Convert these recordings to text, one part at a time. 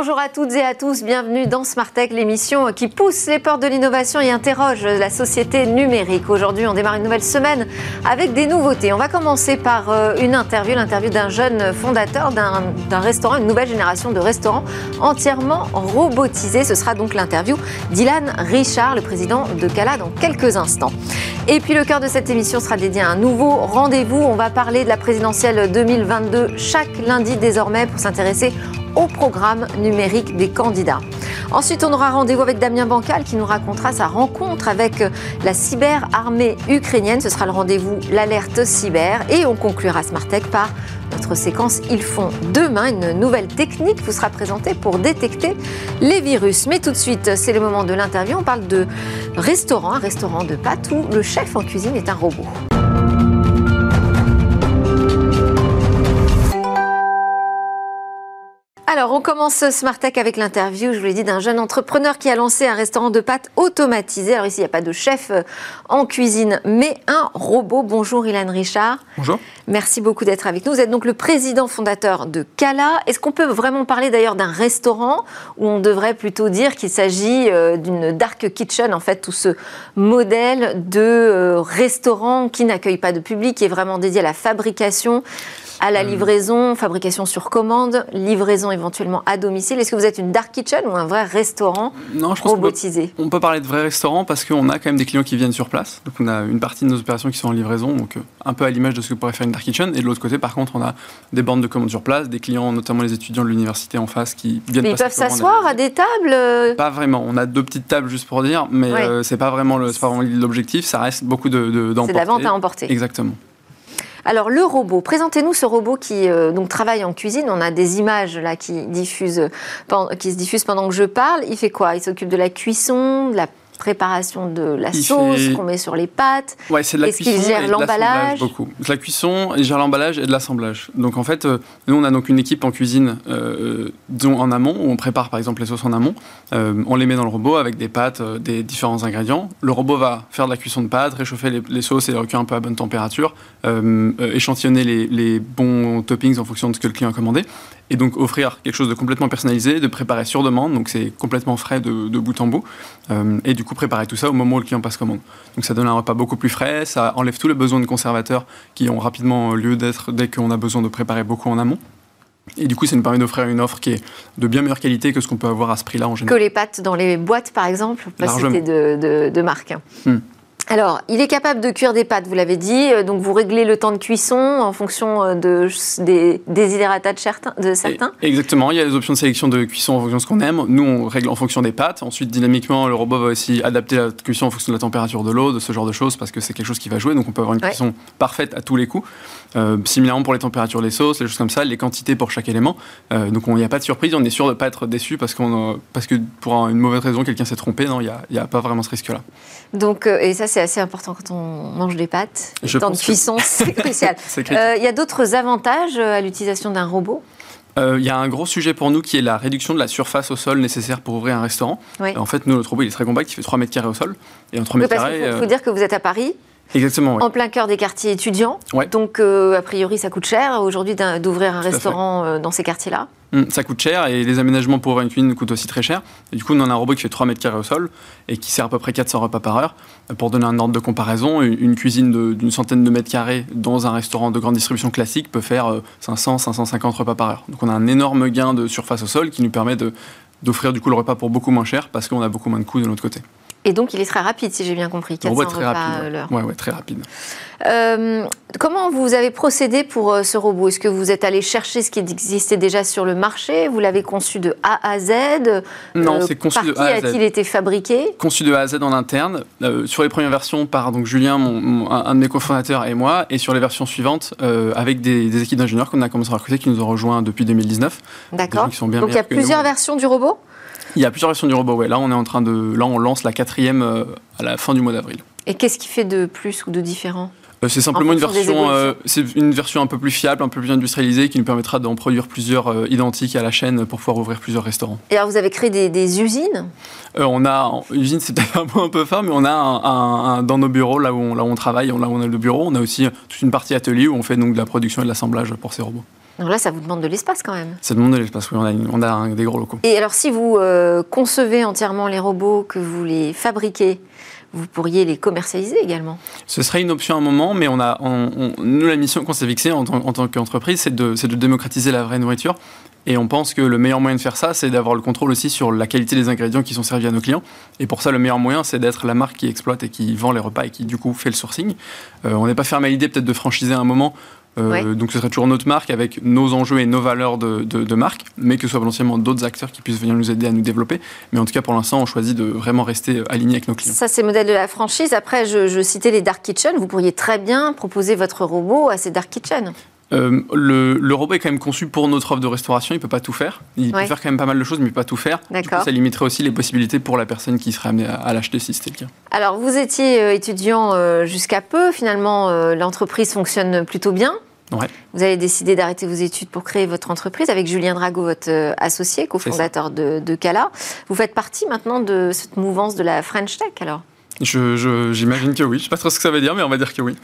Bonjour à toutes et à tous, bienvenue dans Smart Tech, l'émission qui pousse les portes de l'innovation et interroge la société numérique. Aujourd'hui, on démarre une nouvelle semaine avec des nouveautés. On va commencer par euh, une interview, l'interview d'un jeune fondateur d'un restaurant, une nouvelle génération de restaurants entièrement robotisés. Ce sera donc l'interview d'Ilan Richard, le président de Cala, dans quelques instants. Et puis le cœur de cette émission sera dédié à un nouveau rendez-vous. On va parler de la présidentielle 2022 chaque lundi désormais pour s'intéresser au programme numérique des candidats. Ensuite, on aura rendez-vous avec Damien Bancal qui nous racontera sa rencontre avec la cyberarmée ukrainienne. Ce sera le rendez-vous L'alerte cyber. Et on conclura Smartech par notre séquence Ils font demain. Une nouvelle technique vous sera présentée pour détecter les virus. Mais tout de suite, c'est le moment de l'interview. On parle de restaurant, un restaurant de pâtes où le chef en cuisine est un robot. Alors, on commence Smart Tech avec l'interview, je vous l'ai dit, d'un jeune entrepreneur qui a lancé un restaurant de pâtes automatisé. Alors ici, il n'y a pas de chef euh, en cuisine, mais un robot. Bonjour Ilan Richard. Bonjour. Merci beaucoup d'être avec nous. Vous êtes donc le président fondateur de Cala. Est-ce qu'on peut vraiment parler d'ailleurs d'un restaurant où on devrait plutôt dire qu'il s'agit euh, d'une dark kitchen, en fait, tout ce modèle de euh, restaurant qui n'accueille pas de public, qui est vraiment dédié à la fabrication à la livraison, fabrication sur commande, livraison éventuellement à domicile. Est-ce que vous êtes une dark kitchen ou un vrai restaurant non, je pense robotisé? on peut, parler de vrai restaurant parce qu'on a quand même des clients qui viennent sur place. Donc on a une partie de nos opérations qui sont en livraison, donc euh, un peu à l'image de ce que pourrait faire une dark kitchen. Et de l'autre côté, par contre, on a des bandes de commandes sur place, des clients, notamment les étudiants de l'université en face, qui viennent. Mais ils peuvent s'asseoir à des tables euh? Pas vraiment. On a deux petites tables juste pour dire, mais euh, c'est pas vraiment l'objectif. Ça reste beaucoup de, de C'est de la vente à emporter. Exactement. Alors le robot, présentez-nous ce robot qui euh, travaille en cuisine. On a des images qui qui se diffusent pendant que je parle. Il fait quoi? Il s'occupe de la cuisson, de la préparation de la sauce qu'on met sur les pâtes Ouais, c'est de la cuisson. Est-ce qu'il gère l'emballage Beaucoup. De la cuisson, il gère l'emballage et de l'assemblage. Donc en fait, euh, nous on a donc une équipe en cuisine euh, en amont où on prépare par exemple les sauces en amont. Euh, on les met dans le robot avec des pâtes, des différents ingrédients. Le robot va faire de la cuisson de pâtes, réchauffer les, les sauces et les recueillir un peu à bonne température, échantillonner les, les bons toppings en fonction de ce que le client a commandé et donc offrir quelque chose de complètement personnalisé, de préparer sur demande, donc c'est complètement frais de, de, bout en bout, euh, et du coup préparer tout ça au moment où le client passe commande. Donc ça donne un repas beaucoup plus frais, ça enlève tous les besoins de conservateurs qui ont rapidement lieu d'être dès qu'on a besoin de préparer beaucoup en amont. Et du coup, ça nous permet d'offrir une offre qui est de bien meilleure qualité que ce qu'on peut avoir à ce prix-là en général. Que les pâtes dans les boîtes, par exemple, pas citer de, de, de marque. Hmm. Alors, il est capable de cuire des pâtes, vous l'avez dit, euh, donc vous réglez le temps de cuisson en fonction euh, de, des désiderata de certains, de certains Exactement, il y a des options de sélection de cuisson en fonction de ce qu'on aime. Nous, on règle en fonction des pâtes. Ensuite, dynamiquement, le robot va aussi adapter la cuisson en fonction de la température de l'eau, de ce genre de choses, parce que c'est quelque chose qui va jouer. Donc, on peut avoir une cuisson parfaite à tous les coups. Euh, similairement pour les températures des sauces, les choses comme ça, les quantités pour chaque élément. Euh, donc, il n'y a pas de surprise, on est sûr de ne pas être déçu parce, qu'on, parce que pour une mauvaise raison, quelqu'un s'est trompé. Non, il n'y a, a, pas vraiment ce risque-là. Donc, et ça, c'est assez important quand on mange des pâtes. Le temps de cuisson, c'est crucial. Euh, il y a d'autres avantages euh, à l'utilisation d'un robot? Euh, il y a un gros sujet pour nous qui est la réduction de la surface au sol nécessaire pour ouvrir un restaurant. En fait, nous, notre robot, il est très compact, il fait 3 mètres carrés au sol. Et en 3 mètres carrés. Il faut, dire que vous êtes à Paris. Exactement. En plein cœur des quartiers étudiants. Donc, a priori, ça coûte cher aujourd'hui d'ouvrir un restaurant dans ces quartiers-là. Hum, ça coûte cher et les aménagements pour une cuisine coûtent aussi très cher. Et du coup, on a un robot qui fait 3 mètres carrés au sol et qui sert à peu près 400 repas par heure. Pour donner un ordre de comparaison, une cuisine d'une centaine de mètres carrés dans un restaurant de grande distribution classique peut faire 500, euh, 550 repas par heure. Donc on a un énorme gain de surface au sol qui nous permet d'offrir du coup le repas pour beaucoup moins cher parce qu'on a beaucoup moins de coûts de l'autre côté. Et donc, il est très rapide, si j'ai bien compris. 400 très repas rapide, à l'heure. Ouais, très rapide. Euh, comment vous avez procédé pour euh, ce robot? Est-ce que vous êtes allé chercher ce qui existait déjà sur le marché? Vous l'avez conçu de A à Z? Non, euh, c'est conçu de A à Z. a-t-il été fabriqué? Conçu de A à Z en interne. sur les premières versions, par donc Julien, mon, un, de mes cofondateurs et moi, et sur les versions suivantes, avec des, équipes d'ingénieurs qu'on a commencé à recruter, qui nous ont rejoints depuis 2019. D'accord. Donc il y a plusieurs versions du robot? Il y a plusieurs versions du robot, ouais. Là, on est en train de. Là, on lance la quatrième euh, à la fin du mois d'avril. Et qu'est-ce qui fait de plus ou de différent? Euh, c'est simplement une version, euh, c'est une version un peu plus fiable, un peu plus industrialisée, qui nous permettra d'en produire plusieurs identiques à la chaîne pour pouvoir ouvrir plusieurs restaurants. Et alors vous avez créé des, usines? On a usine, c'est peut-être un peu un peu fort, mais on a un, dans nos bureaux là où on, là où on travaille, là où on a le bureau, on a aussi toute une partie atelier où on fait donc de la production et de l'assemblage pour ces robots. Donc là, ça vous demande de l'espace quand même. Ça demande de l'espace, oui, on a, on a un- des gros locaux. Et alors, si vous euh, concevez entièrement les robots, que vous les fabriquez, vous pourriez les commercialiser également. Ce serait une option à un moment, mais on a, on- on- nous, la mission qu'on s'est fixée en, tant- en tant qu'entreprise, c'est de, c'est de démocratiser la vraie nourriture. Et on pense que le meilleur moyen de faire ça, c'est d'avoir le contrôle aussi sur la qualité des ingrédients qui sont servis à nos clients. Et pour ça, le meilleur moyen, c'est d'être la marque qui exploite et qui vend les repas et qui, du coup, fait le sourcing. Euh, on n'est pas fermé à l'idée peut-être de franchiser à un moment. Euh, Ouais. Donc ce serait toujours notre marque avec nos enjeux et nos valeurs de, de- de marque, mais que ce soit potentiellement d'autres acteurs qui puissent venir nous aider à nous développer. Mais en tout cas, pour l'instant, on choisit de vraiment rester aligné avec nos clients. Ça, c'est le modèle de la franchise. Après, je, je citais les Dark Kitchen. Vous pourriez très bien proposer votre robot à ces Dark Kitchen. Euh, le, le robot est quand même conçu pour notre offre de restauration, il peut pas tout faire. Il Ouais. peut faire quand même pas mal de choses, mais il peut pas tout faire. Du coup, D'accord. ça limiterait aussi les possibilités pour la personne qui serait amenée à, à l'acheter si c'était le cas. Alors, vous étiez euh, étudiant euh, jusqu'à peu. Finalement, l'entreprise fonctionne plutôt bien. Ouais. Vous avez décidé d'arrêter vos études pour créer votre entreprise avec Julien Drago, votre associé, cofondateur de, de Cala. Vous faites partie maintenant de cette mouvance de la French Tech, alors? J'imagine que oui. Je sais pas trop ce que ça veut dire, mais on va dire que oui.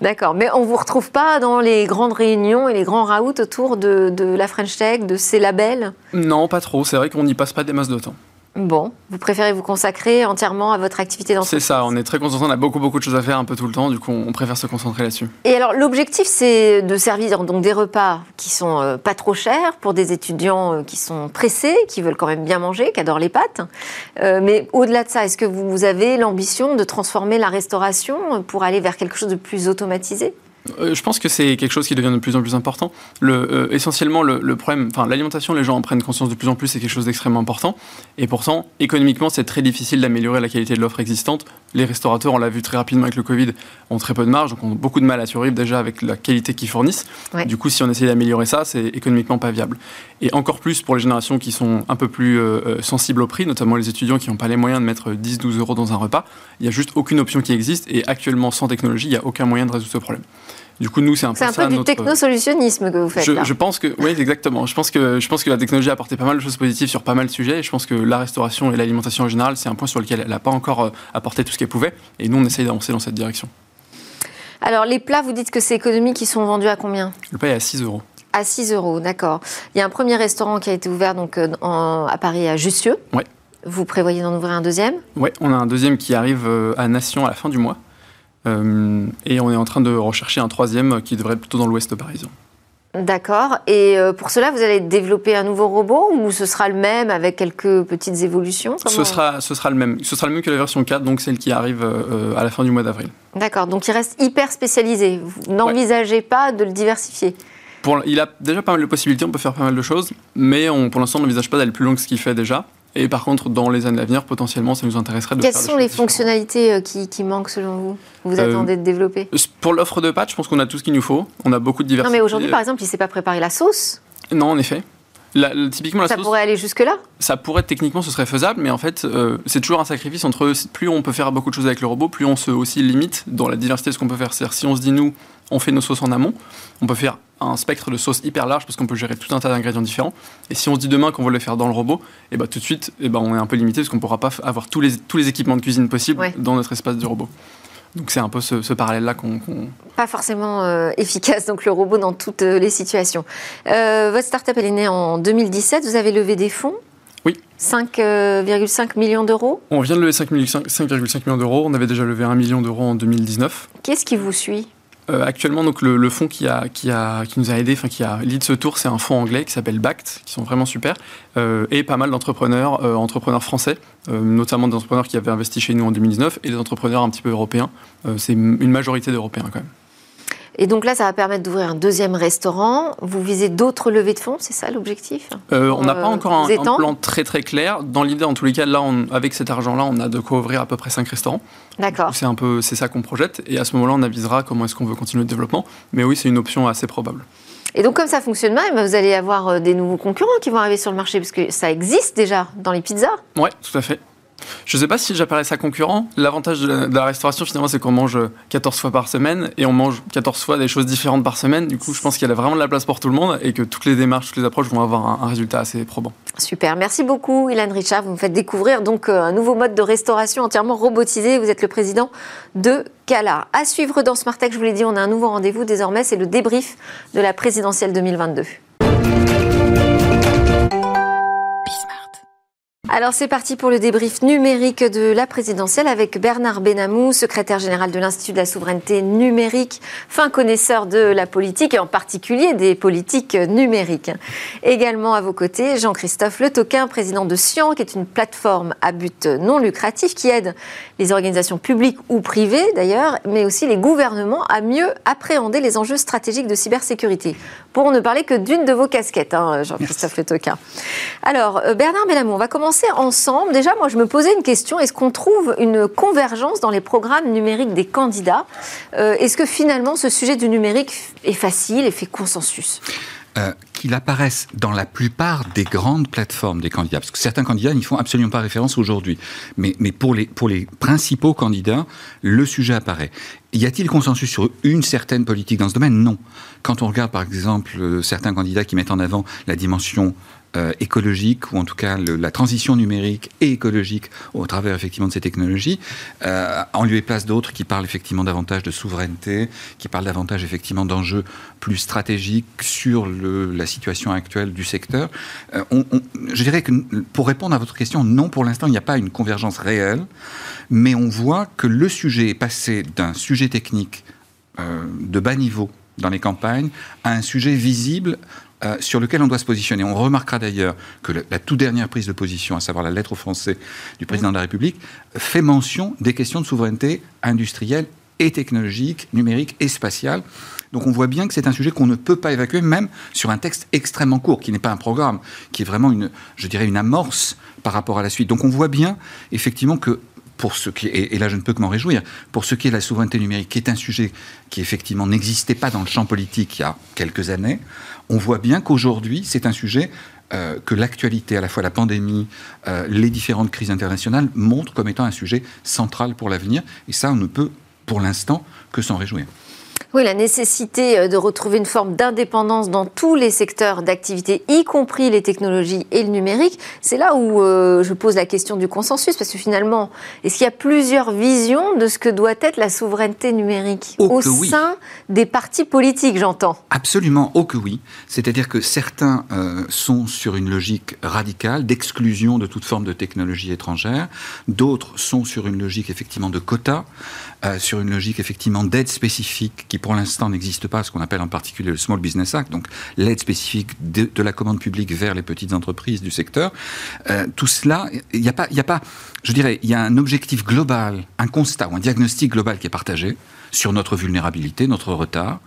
D'accord, mais on ne vous retrouve pas dans les grandes réunions et les grands raouts autour de, de la French Tech, de ces labels? Non, pas trop. C'est vrai qu'on n'y passe pas des masses de temps. Bon, vous préférez vous consacrer entièrement à votre activité C'est d'entreprise ça, on est très concentré, on a beaucoup beaucoup de choses à faire un peu tout le temps, du coup on préfère se concentrer là-dessus. Et alors, l'objectif, c'est de servir donc des repas qui sont euh, pas trop chers pour des étudiants euh, qui sont pressés, qui veulent quand même bien manger, qui adorent les pâtes. Euh, mais au-delà de ça, est-ce que vous avez l'ambition de transformer la restauration pour aller vers quelque chose de plus automatisé? Euh, je pense que c'est quelque chose qui devient de plus en plus important. Le, euh, essentiellement, le, le problème, enfin l'alimentation, les gens en prennent conscience de plus en plus, c'est quelque chose d'extrêmement important. Et pourtant, économiquement, c'est très difficile d'améliorer la qualité de l'offre existante. Les restaurateurs, on l'a vu très rapidement avec le Covid, ont très peu de marge, donc ont beaucoup de mal à survivre déjà avec la qualité qu'ils fournissent. Ouais. Du coup, si on essaie d'améliorer ça, c'est économiquement pas viable. Et encore plus pour les générations qui sont un peu plus euh, euh, sensibles au prix, notamment les étudiants qui n'ont pas les moyens de mettre 10-12 euros dans un repas. Il n'y a juste aucune option qui existe. Et actuellement, sans technologie, il n'y a aucun moyen de résoudre ce problème. Du coup, nous, c'est un peu C'est un peu du notre- technosolutionnisme que vous faites je, là. je pense que oui exactement. Je pense que je pense que la technologie a apporté pas mal de choses positives sur pas mal de sujets. Et je pense que la restauration et l'alimentation en général, c'est un point sur lequel elle n'a pas encore euh, apporté tout ce qu'elle pouvait. Et nous, on essaye d'avancer dans cette direction. Alors, les plats, vous dites que c'est économique, ils sont vendus à combien? Le paye à 6 euros. À 6 euros, d'accord. Il y a un premier restaurant qui a été ouvert donc, euh, en- à Paris, à Jussieu. Ouais. Vous prévoyez d'en ouvrir un deuxième? Ouais, on a un deuxième qui arrive euh, à Nation à la fin du mois. Euh, et on est en train de rechercher un troisième qui devrait être plutôt dans l'ouest parisien. D'accord. Et euh, pour cela, vous allez développer un nouveau robot ou ce sera le même avec quelques petites évolutions Ce sera, ce sera le même. Ce sera le même que la version 4, donc celle qui arrive euh, à la fin du mois d'avril. D'accord. Donc il reste hyper spécialisé. Vous n'envisagez pas de le diversifier Pour, il a déjà pas mal de possibilités, on peut faire pas mal de choses, mais on, pour l'instant, on n'envisage pas d'aller plus loin que ce qu'il fait déjà. Et par contre, dans les années à venir, potentiellement, ça nous intéresserait de Quelles faire sont les fonctionnalités euh, qui, qui manquent selon vous? Vous Euh, attendez de développer? Pour l'offre de pâtes, je pense qu'on a tout ce qu'il nous faut. On a beaucoup de Non, diversité. mais aujourd'hui, par exemple, il ne sait pas préparer la sauce? Non, en effet. La- la- typiquement, la Ça sauce, pourrait aller jusque-là ça pourrait techniquement, ce serait faisable, mais en fait, euh, c'est toujours un sacrifice entre plus on peut faire beaucoup de choses avec le robot, plus on se aussi limite dans la diversité de ce qu'on peut faire. C'est-à-dire, si on se dit, nous, on fait nos sauces en amont, on peut faire un spectre de sauces hyper large parce qu'on peut gérer tout un tas d'ingrédients différents. Et si on se dit demain qu'on veut le faire dans le robot, et ben tout de suite, et ben on est un peu limité parce qu'on ne pourra pas avoir tous les, tous les équipements de cuisine possibles Ouais. dans notre espace du robot. Donc c'est un peu ce, ce parallèle-là qu'on Pas forcément euh, efficace, donc le robot dans toutes euh, les situations. Euh, votre start-up, elle est née en 2017. Vous avez levé des fonds? Oui. 5,5 millions d'euros? On vient de lever 5 millions- 5,5 millions d'euros. On avait déjà levé 1 million d'euros en 2019. Qu'est-ce qui vous suit? Euh, actuellement, le, fonds qui, nous a aidé, enfin qui a lead ce tour, c'est un fonds anglais qui s'appelle BACT, qui sont vraiment super, euh, et pas mal d'entrepreneurs, euh, entrepreneurs français, notamment des entrepreneurs qui avaient investi chez nous en 2019, et des entrepreneurs un petit peu européens. C'est une majorité d'Européens quand même. Et donc là, ça va permettre d'ouvrir un deuxième restaurant. Vous visez d'autres levées de fonds, c'est ça l'objectif? Euh, on n'a Euh, pas encore un, plan très très clair. Dans l'idée, en tous les cas, là, on- avec cet argent-là, on a de quoi ouvrir à peu près 5 restaurants. D'accord. C'est un peu, c'est ça qu'on projette, et à ce moment-là, on avisera comment est-ce qu'on veut continuer le développement. Mais oui, c'est une option assez probable. Et donc, comme ça fonctionne bien, eh ben, vous allez avoir euh, des nouveaux concurrents qui vont arriver sur le marché, parce que ça existe déjà dans les pizzas. Ouais, tout à fait. Je ne sais pas si j'appellerais ça concurrent. L'avantage de, la restauration, finalement, c'est qu'on mange 14 fois par semaine et on mange 14 fois des choses différentes par semaine. Du coup, je pense qu'il y a vraiment de la place pour tout le monde et que toutes les démarches, toutes les approches vont avoir un, résultat assez probant. Super. Merci beaucoup, Ilan Richard. Vous me faites découvrir donc euh, un nouveau mode de restauration entièrement robotisé. Vous êtes le président de Cala. À suivre dans Smart Tech, je vous l'ai dit, on a un nouveau rendez-vous désormais. C'est le débrief de la présidentielle 2022. Alors c'est parti pour le débrief numérique de la présidentielle avec Bernard Benamou, secrétaire général de l'Institut de la souveraineté numérique, fin connaisseur de la politique et en particulier des politiques numériques. Également à vos côtés, Jean-Christophe Le Toquin, président de Scian, qui est une plateforme à but non lucratif qui aide les organisations publiques ou privées d'ailleurs, mais aussi les gouvernements à mieux appréhender les enjeux stratégiques de cybersécurité. Pour ne parler que d'une de vos casquettes, hein, Jean-Christophe Le Toquin. Alors euh, Bernard Benamou, on va commencer ensemble. Déjà, moi, je me posais une question. Est-ce qu'on trouve une convergence dans les programmes numériques des candidats? Euh, Est-ce que finalement, ce sujet du numérique est facile et fait consensus? Euh, qu'il apparaisse dans la plupart des grandes plateformes des candidats, parce que certains candidats n'y font absolument pas référence aujourd'hui, mais, mais pour, les, pour les principaux candidats, le sujet apparaît. Y a-t-il consensus sur une certaine politique dans ce domaine? Non. Quand on regarde par exemple euh, certains candidats qui mettent en avant la dimension euh, écologique, ou en tout cas la transition numérique et écologique au travers effectivement de ces technologies, euh, en lieu et place d'autres qui parlent effectivement davantage de souveraineté, qui parlent davantage effectivement d'enjeux plus stratégiques sur le, la situation actuelle du secteur. Euh, je dirais que pour répondre à votre question, non, pour l'instant, il n'y a pas une convergence réelle, mais on voit que le sujet est passé d'un sujet technique de bas niveau dans les campagnes à un sujet visible euh, sur lequel on doit se positionner. On remarquera d'ailleurs que la, toute dernière prise de position, à savoir la lettre au Français du président de la République, fait mention des questions de souveraineté industrielle et technologique, numérique et spatiale. Donc on voit bien que c'est un sujet qu'on ne peut pas évacuer, même sur un texte extrêmement court, qui n'est pas un programme, qui est vraiment une, je dirais, une amorce par rapport à la suite. Donc on voit bien effectivement que pour ce qui est, et là je ne peux que m'en réjouir, pour ce qui est de la souveraineté numérique, qui est un sujet qui effectivement n'existait pas dans le champ politique il y a quelques années, on voit bien qu'aujourd'hui c'est un sujet euh, que l'actualité, à la fois la pandémie, euh, les différentes crises internationales, montrent comme étant un sujet central pour l'avenir. Et ça, on ne peut pour l'instant que s'en réjouir. Oui, la nécessité euh, de retrouver une forme d'indépendance dans tous les secteurs d'activité, y compris les technologies et le numérique, c'est là où euh, je pose la question du consensus, parce que finalement, est-ce qu'il y a plusieurs visions de ce que doit être la souveraineté numérique oh, au sein des partis politiques, j'entends? Absolument, oh que oui. C'est-à-dire que certains euh, sont sur une logique radicale d'exclusion de toute forme de technologie étrangère, d'autres sont sur une logique effectivement de quotas, sur une logique effectivement d'aide spécifique qui pour l'instant n'existe pas, ce qu'on appelle en particulier le Small Business Act, donc l'aide spécifique de, la commande publique vers les petites entreprises du secteur. Euh, tout cela, il n'y a pas, il a pas, je dirais, il y a un objectif global, un constat ou un diagnostic global qui est partagé sur notre vulnérabilité, notre retard.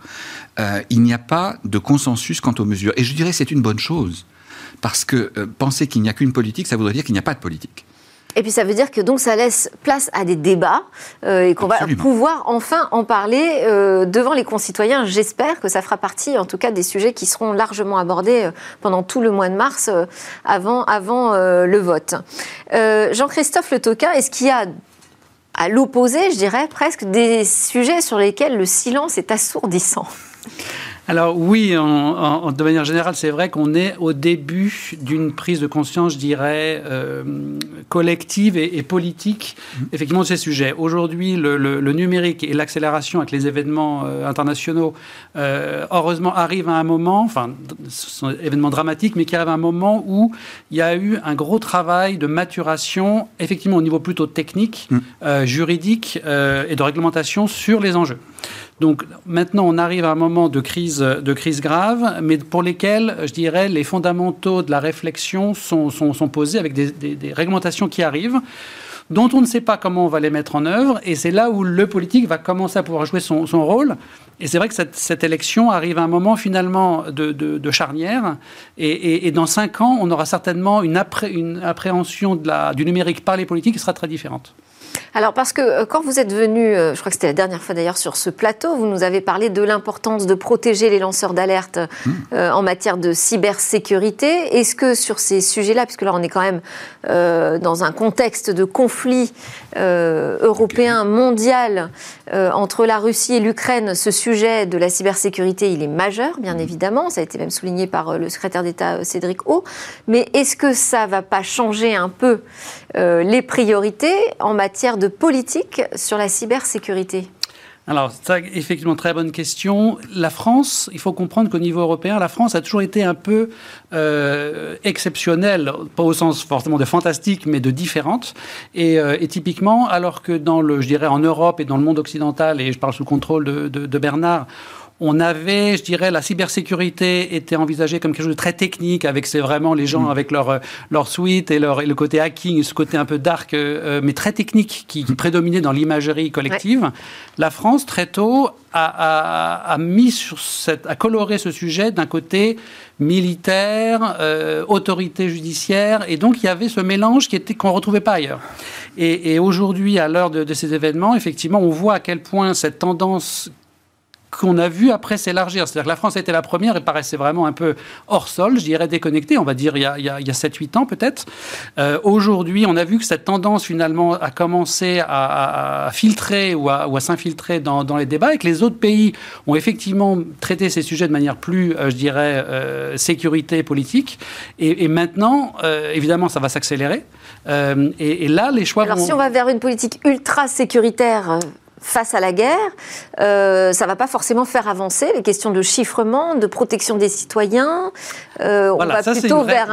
Euh, il n'y a pas de consensus quant aux mesures. Et je dirais c'est une bonne chose. Parce que euh, penser qu'il n'y a qu'une politique, ça voudrait dire qu'il n'y a pas de politique. Et puis ça veut dire que donc ça laisse place à des débats euh, et qu'on va pouvoir enfin en parler euh, devant les concitoyens. J'espère que ça fera partie, en tout cas, des sujets qui seront largement abordés euh, pendant tout le mois de mars, avant, avant le vote. Jean-Christophe Le Toquin, est-ce qu'il y a à l'opposé, je dirais, presque des sujets sur lesquels le silence est assourdissant? Alors oui, en, de manière générale, c'est vrai qu'on est au début d'une prise de conscience, je dirais, euh, collective et, politique, mmh. effectivement, de ces sujets. Aujourd'hui, le, numérique et l'accélération avec les événements euh, internationaux, euh, heureusement, arrivent à un moment, enfin, ce sont des événements dramatiques, mais qui arrivent à un moment où il y a eu un gros travail de maturation, effectivement, au niveau plutôt technique, mmh. juridique et de réglementation sur les enjeux. Donc maintenant, on arrive à un moment de crise, de crise grave, mais pour lesquels, je dirais, les fondamentaux de la réflexion sont, posés avec des, réglementations qui arrivent dont on ne sait pas comment on va les mettre en œuvre, et c'est là où le politique va commencer à pouvoir jouer son, rôle. Et c'est vrai que cette, élection arrive à un moment finalement de, charnière, et, dans cinq ans, on aura certainement une, appré, une appréhension du numérique par les politiques qui sera très différente. Alors parce que euh, quand vous êtes venu, euh, je crois que c'était la dernière fois d'ailleurs sur ce plateau, vous nous avez parlé de l'importance de protéger les lanceurs d'alerte mmh. euh, en matière de cybersécurité. Est-ce que sur ces sujets-là, puisque là on est quand même dans un contexte de conflit européen, mondial, entre la Russie et l'Ukraine, ce sujet de la cybersécurité, il est majeur, bien mmh. évidemment. Ça a été même souligné par le secrétaire d'État Cédric O. Mais est-ce que ça va pas changer un peu les priorités en matière de politique sur la cybersécurité alors, ça, effectivement, très bonne question. La France, il faut comprendre qu'au niveau européen, la France a toujours été un peu euh, exceptionnelle, pas au sens forcément de fantastique, mais de différente. Et, euh, typiquement, alors que dans le, je dirais, en Europe et dans le monde occidental, et je parle sous contrôle de Bernard, on avait, je dirais, la cybersécurité était envisagée comme quelque chose de très technique, avec c'est vraiment les gens mm. avec leur, leur suite et, leur, le côté hacking, ce côté un peu dark, euh, euh, mais très technique qui, prédominait dans l'imagerie collective. La France, très tôt, a, mis sur cette, a coloré ce sujet d'un côté militaire, euh, autorité judiciaire, et donc il y avait ce mélange qui était qu'on retrouvait pas ailleurs. Et, aujourd'hui, à l'heure de, de, ces événements, effectivement, on voit à quel point cette tendance qu'on a vu après s'élargir. C'est-à-dire que la France était la première et paraissait vraiment un peu hors sol, je dirais déconnectée, on va dire il y a, a, 7-8 ans peut-être. Euh, aujourd'hui, on a vu que cette tendance finalement a commencé à, filtrer ou à, s'infiltrer dans, les débats et que les autres pays ont effectivement traité ces sujets de manière plus, euh, je dirais, euh, sécurité politique. Et, maintenant, évidemment, ça va s'accélérer. Et, là, les choix Alors si on va vers une politique ultra sécuritaire face à la guerre, euh, ça ne va pas forcément faire avancer les questions de chiffrement, de protection des citoyens. Euh, on va plutôt vers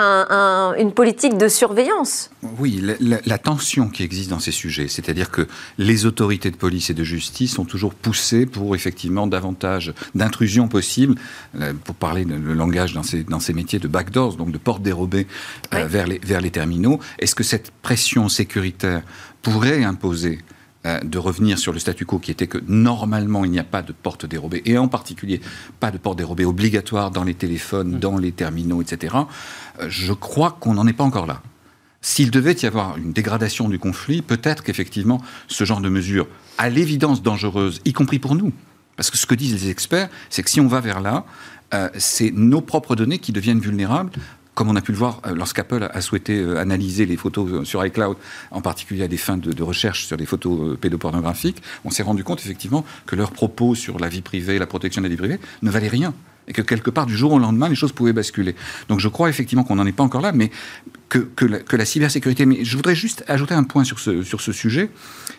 une politique de surveillance. Oui, la, tension qui existe dans ces sujets, c'est-à-dire que les autorités de police et de justice sont toujours poussées pour effectivement davantage d'intrusions possibles, euh, pour parler le langage dans ces, dans ces métiers de backdoors, donc de portes dérobées vers, les, vers les terminaux. Est-ce que cette pression sécuritaire pourrait imposer euh, de revenir sur le statu quo qui était que normalement il n'y a pas de porte dérobée, et en particulier pas de porte dérobée obligatoire dans les téléphones, mm. dans les terminaux, etc., euh, je crois qu'on n'en est pas encore là. S'il devait y avoir une dégradation du conflit, peut-être qu'effectivement ce genre de mesures, à l'évidence dangereuses, y compris pour nous, parce que ce que disent les experts, c'est que si on va vers là, euh, c'est nos propres données qui deviennent vulnérables comme on a pu le voir euh, lorsqu'Apple a souhaité euh, analyser les photos euh, sur iCloud, en particulier à des fins de, recherche sur des photos pédopornographiques, on s'est rendu compte effectivement que leurs propos sur la vie privée, la protection de la vie privée, ne valaient rien. Et que quelque part, du jour au lendemain, les choses pouvaient basculer. Donc je crois effectivement qu'on n'en est pas encore là, mais que, que, la, que, la, cybersécurité. Mais je voudrais juste ajouter un point sur ce, sur ce sujet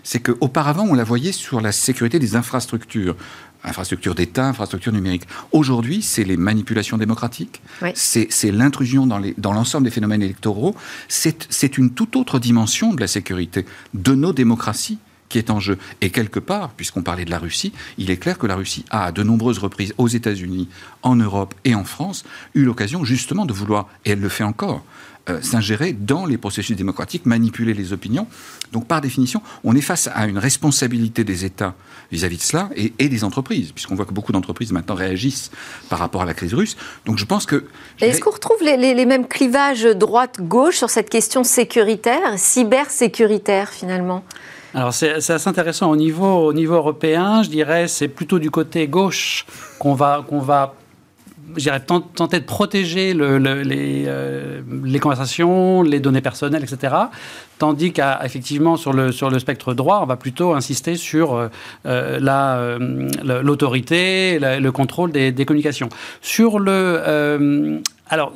c'est qu'auparavant, on la voyait sur la sécurité des infrastructures infrastructure d'État, infrastructure numérique. Aujourd'hui, c'est les manipulations démocratiques, c'est l'intrusion dans l'ensemble des phénomènes électoraux, c'est une toute autre dimension de la sécurité de nos démocraties qui est en jeu. Et quelque part, puisqu'on parlait de la Russie, il est clair que la Russie a, à de nombreuses reprises, aux États-Unis, en Europe et en France, eu l'occasion justement de vouloir, et elle le fait encore, euh, s'ingérer dans les processus démocratiques, manipuler les opinions. Donc, par définition, on est face à une responsabilité des États vis-à-vis de cela et, des entreprises, puisqu'on voit que beaucoup d'entreprises maintenant réagissent par rapport à la crise russe. Donc, je pense que. Est-ce qu'on retrouve les, mêmes clivages droite-gauche sur cette question sécuritaire, cybersécuritaire finalement? Alors c'est assez intéressant au niveau, au niveau européen, je dirais, c'est plutôt du côté gauche qu'on va, qu'on va tenter de protéger les, euh, les, conversations, les données personnelles, etc. Tandis qu'effectivement, sur le, sur le spectre droit, on va plutôt insister sur euh, euh, l'autorité, le contrôle des, communications. Sur le. alors,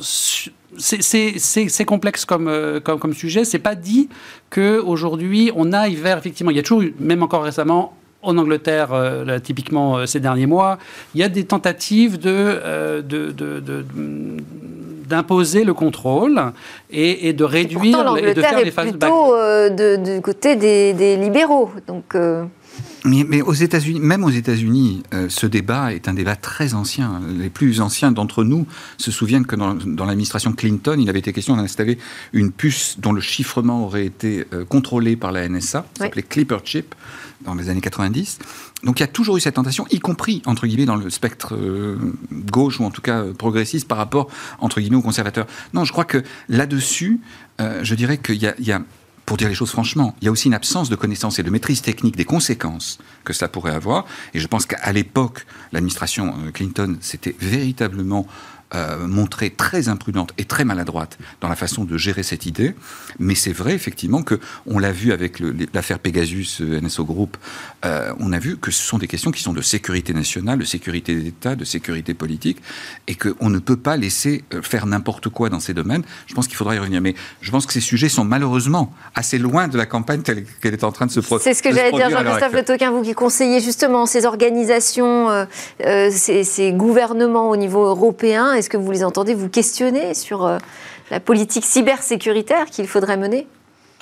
c'est complexe comme, comme, comme sujet. C'est pas dit qu'aujourd'hui, on aille vers, effectivement, il y a toujours eu, même encore récemment, en Angleterre, euh, typiquement euh, ces derniers mois, il y a des tentatives de, euh, d'imposer le contrôle et, de réduire et, de faire les phases plutôt de, du côté des, libéraux. Donc, mais, aux États-Unis, même aux États-Unis, ce débat est un débat très ancien. Les plus anciens d'entre nous se souviennent que dans, l'administration Clinton, il avait été question d'installer une puce dont le chiffrement aurait été contrôlé par la NSA, qui s'appelait Clipper Chip dans les années 90. Donc il y a toujours eu cette tentation, y compris, entre guillemets, dans le spectre euh, gauche ou en tout cas euh, progressiste par rapport, entre guillemets, aux conservateurs. Non, je crois que là-dessus, euh, je dirais qu'il y, a pour dire les choses franchement, il y a aussi une absence de connaissance et de maîtrise technique des conséquences que cela pourrait avoir. Et je pense qu'à l'époque, l'administration euh, Clinton s'était véritablement euh, montrée très imprudente et très maladroite dans la façon de gérer cette idée. Mais c'est vrai effectivement que on l'a vu avec l'affaire Pegasus euh, NSO Group. Euh, on a vu que ce sont des questions qui sont de sécurité nationale, de sécurité d'État, de sécurité politique, et qu'on ne peut pas laisser faire n'importe quoi dans ces domaines. Je pense qu'il faudra y revenir. Mais je pense que ces sujets sont malheureusement assez loin de la campagne telle qu'elle est en train de se produire. C'est ce que j'allais dire, Jean-Christophe Le Toquin, vous qui conseillez justement ces organisations, ces, ces gouvernements au niveau européen. Est-ce que vous les entendez vous questionner sur euh, la politique cybersécuritaire qu'il faudrait mener?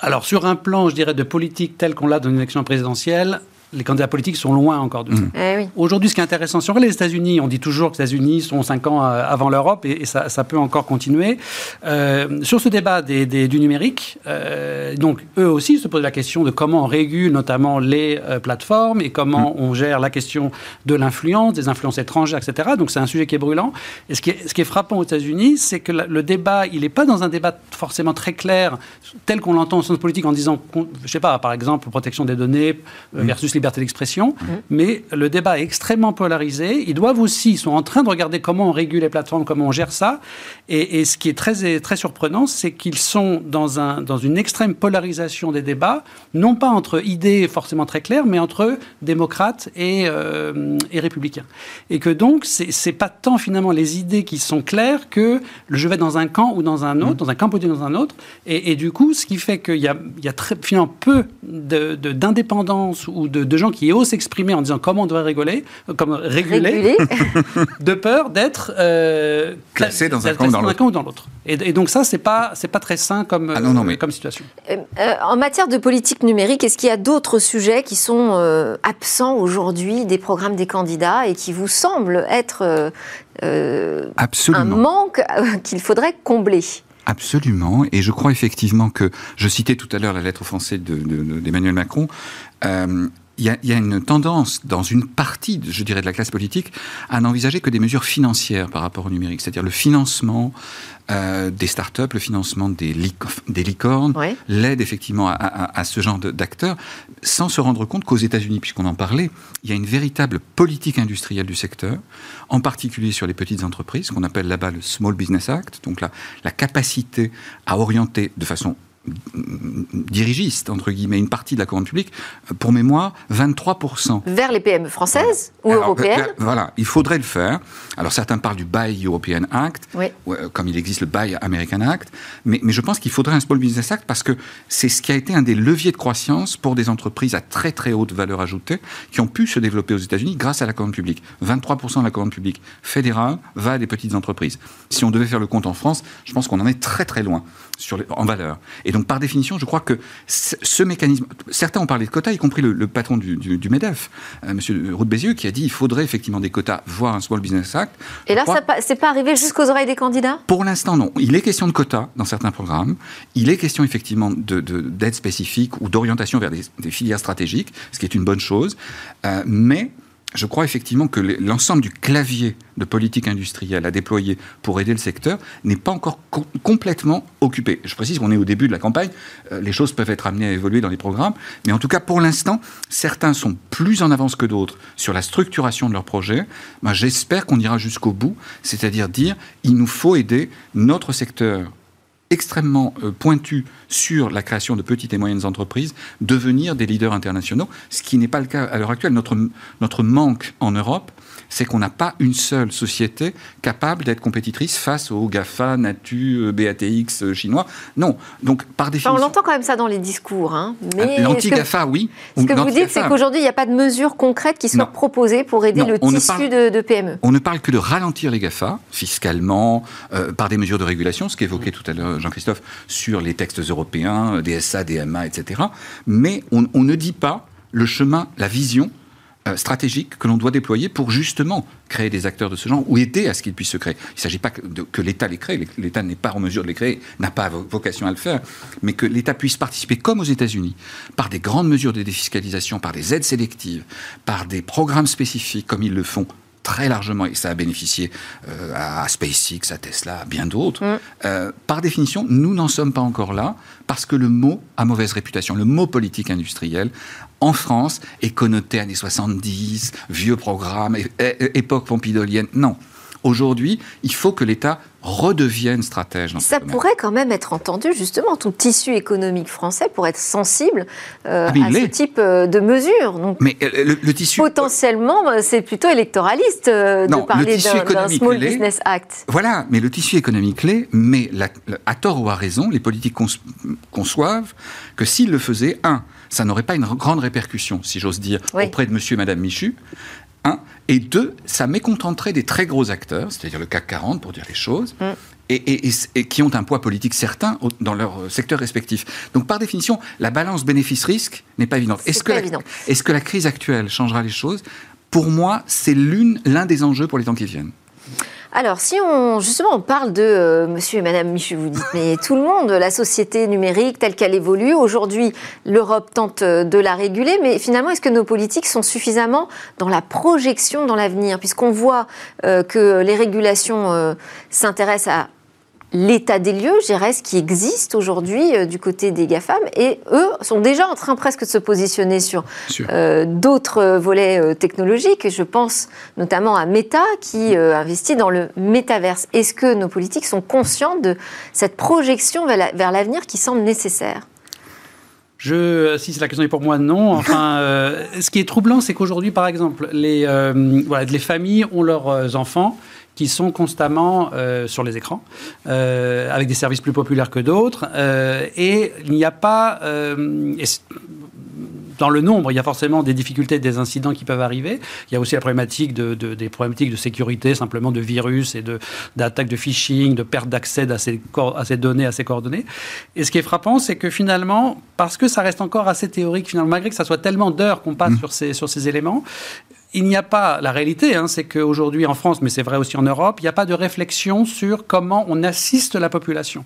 Alors, sur un plan, je dirais, de politique telle qu'on l'a dans une élection présidentielle, les candidats politiques sont loin encore de ça. Mmh. Eh Aujourd'hui, ce qui est intéressant sur les États-Unis, on dit toujours que les États-Unis sont cinq ans euh, avant l'Europe et, ça, ça, peut encore continuer. Euh, sur ce débat des, des, du numérique, euh, donc eux aussi se posent la question de comment on régule notamment les euh, plateformes et comment mmh. on gère la question de l'influence, des influences étrangères, etc. Donc c'est un sujet qui est brûlant. Et ce qui est, ce qui est frappant aux États-Unis, c'est que le débat, il n'est pas dans un débat forcément très clair, tel qu'on l'entend au sens politique en disant, je sais pas, par exemple, protection des données mmh. Liberté d'expression, mmh. mais le débat est extrêmement polarisé. Ils doivent aussi, ils sont en train de regarder comment on régule les plateformes, comment on gère ça. Et, et ce qui est très, très surprenant, c'est qu'ils sont dans, un, dans une extrême polarisation des débats, non pas entre idées forcément très claires, mais entre démocrates et, euh, et républicains. Et que donc, c'est pas tant finalement les idées qui sont claires que je vais dans un camp ou dans un autre, mmh. dans un camp ou dans un autre. Et, et, du coup, ce qui fait qu'il y a, il y a très, finalement peu d'indépendance de, ou de, de, gens qui osent s'exprimer en disant comment on devrait réguler, euh, comment réguler, réguler. de peur d'être euh, classé dans un, camp, ou dans l'autre. Et, et, donc ça, c'est pas c'est pas très sain comme ah non, non, mais... comme situation. Euh, euh, en matière de politique numérique, est-ce qu'il y a d'autres sujets qui sont euh, absents aujourd'hui des programmes des candidats et qui vous semblent être un manque qu'il faudrait combler? Absolument, et je crois effectivement que, je citais tout à l'heure la lettre française d'Emmanuel de, de, Macron, euh, il y, a, il y, a, une tendance dans une partie, je dirais, de la classe politique à n'envisager que des mesures financières par rapport au numérique, c'est-à-dire le financement euh, des startups, le financement des, lic des licornes, l'aide effectivement à, à, à ce genre d'acteurs, sans se rendre compte qu'aux États-Unis, puisqu'on en parlait, il y a une véritable politique industrielle du secteur, en particulier sur les petites entreprises, qu'on appelle là-bas le Small Business Act, donc la, la capacité à orienter de façon dirigiste, entre guillemets, une partie de la commande publique, pour mémoire, 23%. Vers les PME françaises ou Alors, européennes euh, Voilà, il faudrait le faire. Alors certains parlent du Buy European Act, oui. comme il existe le Buy American Act, mais, mais je pense qu'il faudrait un Small Business Act parce que c'est ce qui a été un des leviers de croissance pour des entreprises à très très haute valeur ajoutée qui ont pu se développer aux États-Unis grâce à la commande publique. 23% de la commande publique fédérale va à des petites entreprises. Si on devait faire le compte en France, je pense qu'on en est très très loin sur les, en valeur. Et donc, par définition, je crois que ce mécanisme. Certains ont parlé de quotas, y compris le, le patron du, du, du MEDEF, euh, M. Roux Bézieux, qui a dit qu'il faudrait effectivement des quotas, voire un Small Business Act. Et là, crois... c'est pas arrivé jusqu'aux oreilles des candidats? Pour l'instant, non. Il est question de quotas dans certains programmes. Il est question effectivement d'aide de, de, spécifique ou d'orientation vers des, des, filières stratégiques, ce qui est une bonne chose. Euh, mais je crois effectivement que l'ensemble du clavier de politique industrielle à déployer pour aider le secteur n'est pas encore com complètement occupé. Je précise qu'on est au début de la campagne, euh, les choses peuvent être amenées à évoluer dans les programmes, mais en tout cas pour l'instant, certains sont plus en avance que d'autres sur la structuration de leurs projets. Ben, J'espère qu'on ira jusqu'au bout, c'est-à-dire dire il nous faut aider notre secteur extrêmement euh, pointus sur la création de petites et moyennes entreprises devenir des leaders internationaux, ce qui n'est pas le cas à l'heure actuelle. Notre, notre manque en Europe, c'est qu'on n'a pas une seule société capable d'être compétitrice face aux GAFA, Natu, euh, BATX euh, chinois. Non. Donc, par définition. Enfin, on entend quand même ça dans les discours. Hein. Mais L'anti-GAFA, oui. Ce que vous dites, c'est qu'aujourd'hui, il n'y a pas de mesures concrètes qui soient non. proposées pour aider non, le tissu parle, de, de, PME. On ne parle que de ralentir les GAFA, fiscalement, euh, par des mesures de régulation, ce qu'évoquait tout à l'heure Jean-Christophe sur les textes européens, DSA, DMA, etc. Mais on, on ne dit pas le chemin, la vision euh, stratégiques que l'on doit déployer pour justement créer des acteurs de ce genre ou aider à ce qu'ils puissent se créer. Il ne s'agit pas que, que l'État les crée, l'État n'est pas en mesure de les créer, n'a pas vocation à le faire, mais que l'État puisse participer, comme aux États-Unis, par des grandes mesures de défiscalisation, par des aides sélectives, par des programmes spécifiques, comme ils le font très largement, et ça a bénéficié euh, à SpaceX, à Tesla, à bien d'autres. Mm. Euh, par définition, nous n'en sommes pas encore là parce que le mot a mauvaise réputation. Le mot politique industrielle en France est connoté années 70, vieux programme, époque pompidolienne. Non. Aujourd'hui, il faut que l'État redevienne stratège. Dans Ça pourrait quand même être entendu, justement, tout tissu économique français pour être sensible euh, ah, à ce type euh, de mesures. Donc, mais euh, le, tissu... Potentiellement, c'est plutôt électoraliste de parler d'un Small Business Act. Voilà, mais le tissu économique l'est, mais à tort ou à raison, les politiques conçoivent que s'ils le faisaient, un, ça n'aurait pas une grande répercussion, si j'ose dire, auprès de monsieur et madame Michu. Un. Et deux, ça mécontenterait des très gros acteurs, c'est-à-dire le CAC 40 pour dire les choses, mm. et, qui ont un poids politique certain dans leur euh, secteur respectif. Donc par définition, la balance bénéfice-risque n'est pas évidente. Est-ce que, est que la crise actuelle changera les choses? Pour moi, c'est l'un des enjeux pour les temps qui viennent. Alors, si on justement on parle de euh, Monsieur et Madame Michu, vous dites, mais tout le monde, la société numérique telle qu'elle évolue aujourd'hui, l'Europe tente euh, de la réguler, mais finalement, est-ce que nos politiques sont suffisamment dans la projection dans l'avenir, puisqu'on voit euh, que les régulations s'intéressent à l'état des lieux, je ce qui existe aujourd'hui euh, du côté des GAFAM. Et eux sont déjà en train presque de se positionner sur euh, d'autres euh, volets technologiques. Je pense notamment à Meta qui investit dans le métaverse. Est-ce que nos politiques sont conscients de cette projection vers l'avenir qui semble nécessaire? Je, si c'est la question est pour moi, non. Enfin, ce qui est troublant, c'est qu'aujourd'hui, par exemple, les, voilà, les familles ont leurs enfants qui sont constamment euh, sur les écrans, euh, avec des services plus populaires que d'autres. Euh, et il n'y a pas... dans le nombre, il y a forcément des difficultés, des incidents qui peuvent arriver. Il y a aussi la problématique de, des problématiques de sécurité, simplement de virus et d'attaques de, phishing, de perte d'accès à ces, à ces données, à ces coordonnées. Et ce qui est frappant, c'est que finalement, parce que ça reste encore assez théorique, finalement, malgré que ça soit tellement d'heures qu'on passe mmh. sur, ces, sur ces éléments, il n'y a pas, la réalité, hein, c'est qu'aujourd'hui en France, mais c'est vrai aussi en Europe, il n'y a pas de réflexion sur comment on assiste la population.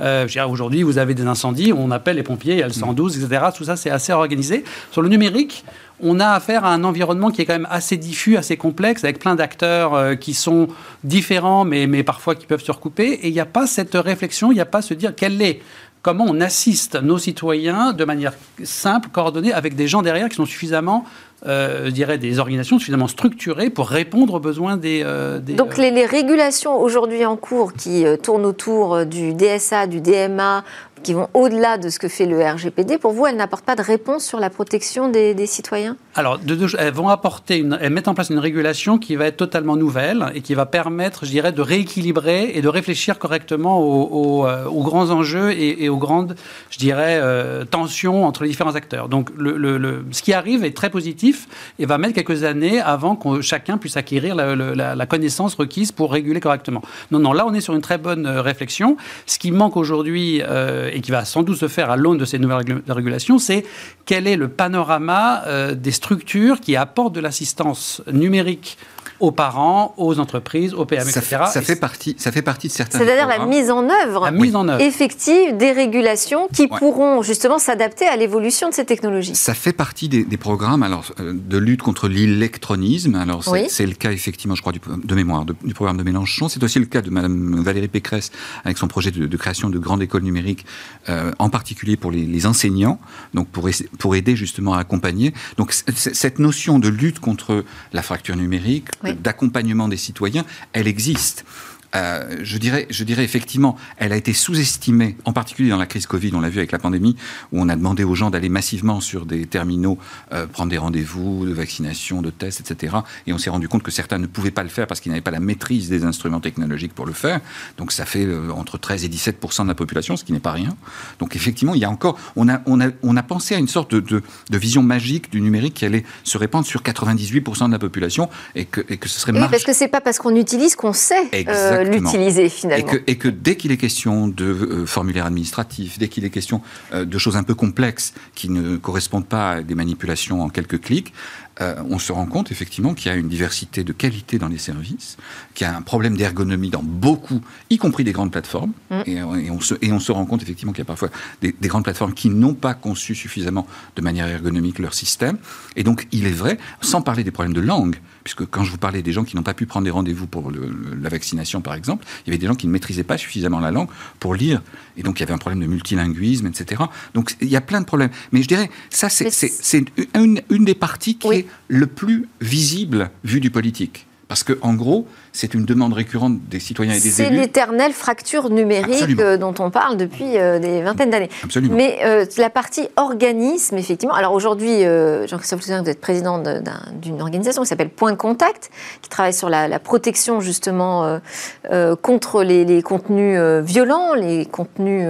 Euh, aujourd'hui, vous avez des incendies, on appelle les pompiers, il y a le 112, etc. Tout ça, c'est assez organisé. Sur le numérique, on a affaire à un environnement qui est quand même assez diffus, assez complexe, avec plein d'acteurs euh, qui sont différents, mais, mais parfois qui peuvent se recouper. Et il n'y a pas cette réflexion, il n'y a pas se dire quelle est comment on assiste nos citoyens de manière simple, coordonnée, avec des gens derrière qui sont suffisamment euh, je dirais, des organisations suffisamment structurées pour répondre aux besoins des... Euh, Donc les, les, régulations aujourd'hui en cours qui euh, tournent autour du DSA, du DMA, qui vont au-delà de ce que fait le RGPD, pour vous, elles n'apportent pas de réponse sur la protection des, citoyens? Alors, elles vont apporter, elles mettent en place une régulation qui va être totalement nouvelle et qui va permettre, je dirais, de rééquilibrer et de réfléchir correctement aux, euh, grands enjeux et, aux grandes, je dirais, euh, tensions entre les différents acteurs. Donc, ce qui arrive est très positif et va mettre quelques années avant que chacun puisse acquérir la, connaissance requise pour réguler correctement. Non, non, là, on est sur une très bonne euh, réflexion. Ce qui manque aujourd'hui, et qui va sans doute se faire à l'aune de ces nouvelles régulations, c'est quel est le panorama des qui apportent de l'assistance numérique aux parents, aux entreprises, aux PME, etc. Ça fait partie, ça fait partie de certains. C'est-à-dire la mise en œuvre, mise en œuvre effective des régulations qui pourront justement s'adapter à l'évolution de ces technologies. Ça fait partie des, programmes alors euh, de lutte contre l'électronisme. Alors c'est le cas effectivement, je crois, du, de mémoire du programme de Mélenchon. C'est aussi le cas de Madame Valérie Pécresse avec son projet de, création de grandes écoles numériques, euh, en particulier pour les, enseignants, donc pour, pour aider justement à accompagner. Donc cette notion de lutte contre la fracture numérique, d'accompagnement des citoyens, elle existe. Euh, je, dirais, je dirais effectivement, elle a été sous-estimée, en particulier dans la crise Covid, on l'a vu avec la pandémie, où on a demandé aux gens d'aller massivement sur des terminaux, euh, prendre des rendez-vous de vaccination, de tests, etc. Et on s'est rendu compte que certains ne pouvaient pas le faire parce qu'ils n'avaient pas la maîtrise des instruments technologiques pour le faire. Donc ça fait euh, entre 13 et 17% de la population, ce qui n'est pas rien. Donc effectivement, il y a encore, on a, on a, on a pensé à une sorte de, de, vision magique du numérique qui allait se répandre sur 98% de la population et que, et que ce serait oui, parce que c'est pas parce qu'on utilise qu'on sait l'utiliser finalement. Et que, dès qu'il est question de euh, formulaires administratifs, dès qu'il est question euh, de choses un peu complexes qui ne correspondent pas à des manipulations en quelques clics, euh, on se rend compte effectivement qu'il y a une diversité de qualité dans les services, qu'il y a un problème d'ergonomie dans beaucoup, y compris des grandes plateformes. Mm. Et, on se, et, on se, rend compte effectivement qu'il y a parfois des, des grandes plateformes qui n'ont pas conçu suffisamment de manière ergonomique leur système. Et donc, il est vrai, sans parler des problèmes de langue, puisque quand je vous parlais des gens qui n'ont pas pu prendre des rendez-vous pour la vaccination, par exemple, il y avait des gens qui ne maîtrisaient pas suffisamment la langue pour lire, et donc il y avait un problème de multilinguisme, etc. Donc il y a plein de problèmes. Mais je dirais, ça c'est une, une, des parties qui est le plus visible vu du politique. Parce que, en gros, c'est une demande récurrente des citoyens et des élus. C'est l'éternelle fracture numérique euh, dont on parle depuis euh, des vingtaines d'années. Absolument. Mais euh, la partie organisme, effectivement. Alors aujourd'hui, Jean-Christophe Toussaint, vous êtes président d'une organisation qui s'appelle Point de Contact, qui travaille sur la, protection justement contre les, contenus violents, les contenus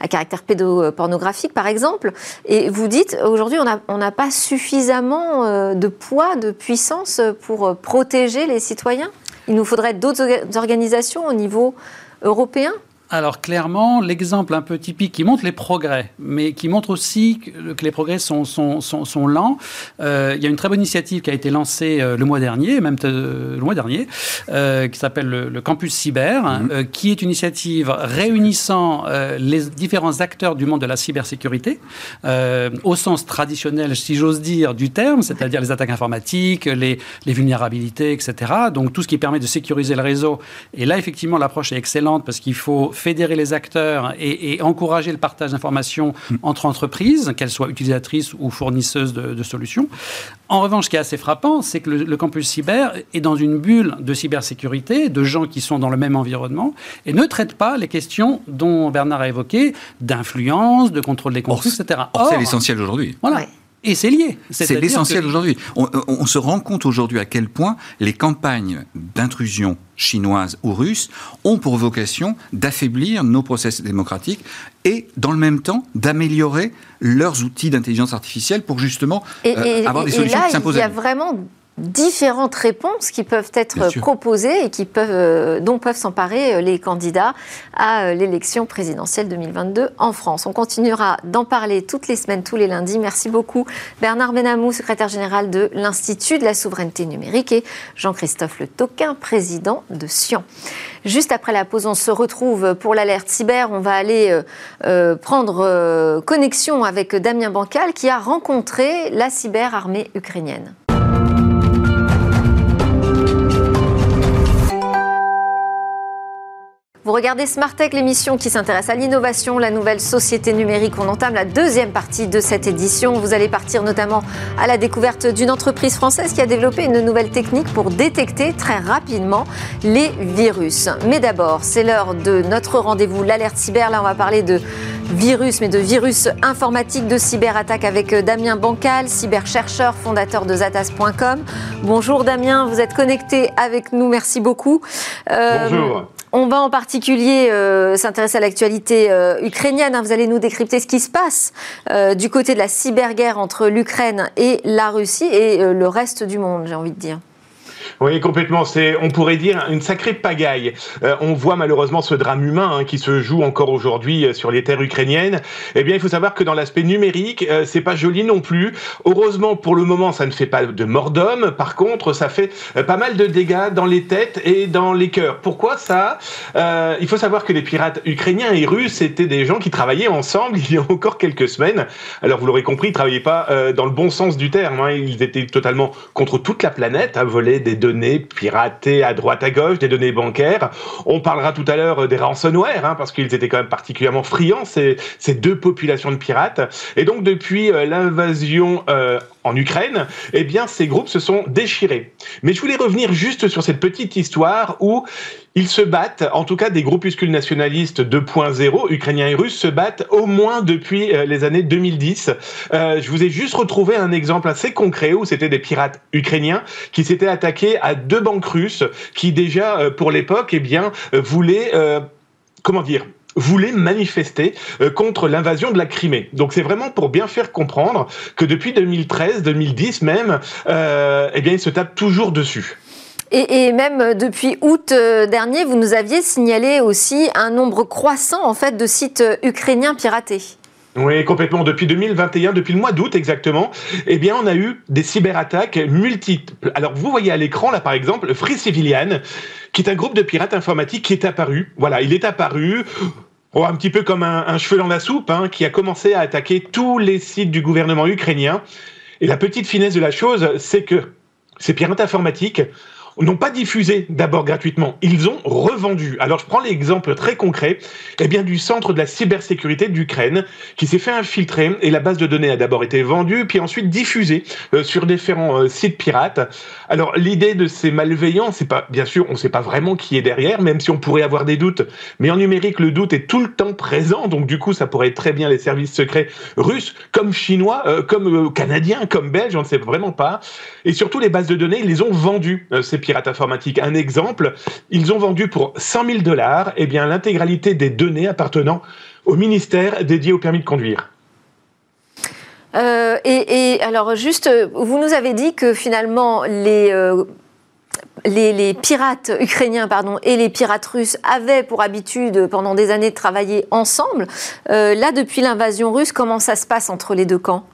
à caractère pédopornographique, par exemple. Et vous dites, aujourd'hui, on n'a pas suffisamment de poids, de puissance pour protéger les citoyens? Il nous faudrait d'autres organisations au niveau européen alors clairement, l'exemple un peu typique qui montre les progrès, mais qui montre aussi que, les progrès sont, sont, sont, lents. Euh, il y a une très bonne initiative qui a été lancée euh, le mois dernier, même le mois dernier, euh, qui s'appelle le, Campus Cyber, mhm. qui est une initiative réunissant les différents acteurs du monde de la cybersécurité, au sens traditionnel, si j'ose dire, du terme, c'est-à-dire les attaques informatiques, les, les vulnérabilités, etc. Donc tout ce qui permet de sécuriser le réseau. Et là, effectivement, l'approche est excellente parce qu'il faut fédérer les acteurs et, encourager le partage d'informations hmm. entre entreprises, qu'elles soient utilisatrices ou fournisseuses de, solutions. En revanche, ce qui est assez frappant, c'est que le, campus cyber est dans une bulle de cybersécurité, de gens qui sont dans le même environnement, et ne traite pas les questions dont Bernard a évoqué, d'influence, de contrôle des contenus, etc. Or, c'est l'essentiel aujourd'hui. Voilà. Et c'est lié. C'est l'essentiel aujourd'hui. On, se rend compte aujourd'hui à quel point les campagnes d'intrusion chinoises ou russes ont pour vocation d'affaiblir nos processus démocratiques et, dans le même temps, d'améliorer leurs outils d'intelligence artificielle pour justement euh, avoir des solutions qui s'imposent. Il y a vraiment différentes réponses qui peuvent être proposées et qui peuvent, euh, dont peuvent s'emparer euh, les candidats à euh, l'élection présidentielle 2022 en France. On continuera d'en parler toutes les semaines, tous les lundis. Merci beaucoup Bernard Benamou, secrétaire général de l'Institut de la souveraineté numérique et Jean-Christophe Le Toquin, président de Sion. Juste après la pause, on se retrouve pour l'alerte cyber. On va aller prendre connexion avec Damien Bancal qui a rencontré la cyberarmée ukrainienne. Vous regardez Smartech, l'émission qui s'intéresse à l'innovation, la nouvelle société numérique. On entame la deuxième partie de cette édition. Vous allez partir notamment à la découverte d'une entreprise française qui a développé une nouvelle technique pour détecter très rapidement les virus. Mais d'abord, c'est l'heure de notre rendez-vous, l'alerte cyber. Là, on va parler de virus, mais de virus informatique, de cyberattaque avec Damien Bancal, cyberchercheur, fondateur de Zatas.com. Bonjour Damien, vous êtes connecté avec nous, merci beaucoup. Euh, Bonjour. On va en particulier euh, s'intéresser à l'actualité euh, ukrainienne. Hein. Vous allez nous décrypter ce qui se passe euh, du côté de la cyberguerre entre l'Ukraine et la Russie et le reste du monde, j'ai envie de dire. Oui, complètement. C'est, on pourrait dire, une sacrée pagaille. Euh, on voit malheureusement ce drame humain hein, qui se joue encore aujourd'hui euh, sur les terres ukrainiennes. Eh bien, il faut savoir que dans l'aspect numérique, euh, c'est pas joli non plus. Heureusement, pour le moment, ça ne fait pas de mort d'homme. Par contre, ça fait pas mal de dégâts dans les têtes et dans les cœurs. Pourquoi ça? Il faut savoir que les pirates ukrainiens et russes étaient des gens qui travaillaient ensemble il y a encore quelques semaines. Alors, vous l'aurez compris, ils travaillaient pas dans le bon sens du terme. Hein. Ils étaient totalement contre toute la planète, à voler des données piratées à droite à gauche, des données bancaires. On parlera tout à l'heure des ransomware, hein, parce qu'ils étaient quand même particulièrement friands, ces, ces deux populations de pirates. Et donc depuis euh, l'invasion euh, en Ukraine, eh bien ces groupes se sont déchirés. Mais je voulais revenir juste sur cette petite histoire où ils se battent, en tout cas des groupuscules nationalistes 2.0, ukrainiens et russes, se battent au moins depuis euh, les années 2010. Euh, je vous ai juste retrouvé un exemple assez concret où c'était des pirates ukrainiens qui s'étaient attaqués à deux banques russes qui déjà, euh, pour l'époque, eh bien, voulaient, comment dire, voulaient manifester contre l'invasion de la Crimée. Donc c'est vraiment pour bien faire comprendre que depuis 2013, 2010 même, eh bien ils se tapent toujours dessus. Et, même euh, depuis août euh, dernier, vous nous aviez signalé aussi un nombre croissant en fait de sites euh, ukrainiens piratés. Oui, complètement. Depuis 2021, depuis le mois d'août exactement, eh bien, on a eu des cyberattaques multiples. Alors, vous voyez à l'écran, là, par exemple, Free Civilian, qui est un groupe de pirates informatiques qui est apparu. Voilà, il est apparu. Oh, un petit peu comme un, cheveu dans la soupe, hein, qui a commencé à attaquer tous les sites du gouvernement ukrainien. Et la petite finesse de la chose, c'est que ces pirates informatiques n'ont pas diffusé d'abord gratuitement, ils ont revendu. Alors je prends l'exemple très concret eh bien, du centre de la cybersécurité d'Ukraine qui s'est fait infiltrer et la base de données a d'abord été vendue puis ensuite diffusée euh, sur différents euh, sites pirates. Alors l'idée de ces malveillants, c'est pas bien sûr, on ne sait pas vraiment qui est derrière, même si on pourrait avoir des doutes. Mais en numérique, le doute est tout le temps présent, donc du coup, ça pourrait être très bien les services secrets russes, comme chinois, euh, comme canadiens, comme belges, on ne sait vraiment pas. Et surtout, les bases de données, ils les ont vendues ces pirates informatiques. Un exemple, ils ont vendu pour 100 000 dollars eh bien, l'intégralité des données appartenant au ministère dédié au permis de conduire. Euh, et, alors juste, vous nous avez dit que finalement les, euh, les, pirates ukrainiens pardon, et les pirates russes avaient pour habitude pendant des années de travailler ensemble. Euh, là, depuis l'invasion russe, comment ça se passe entre les deux camps?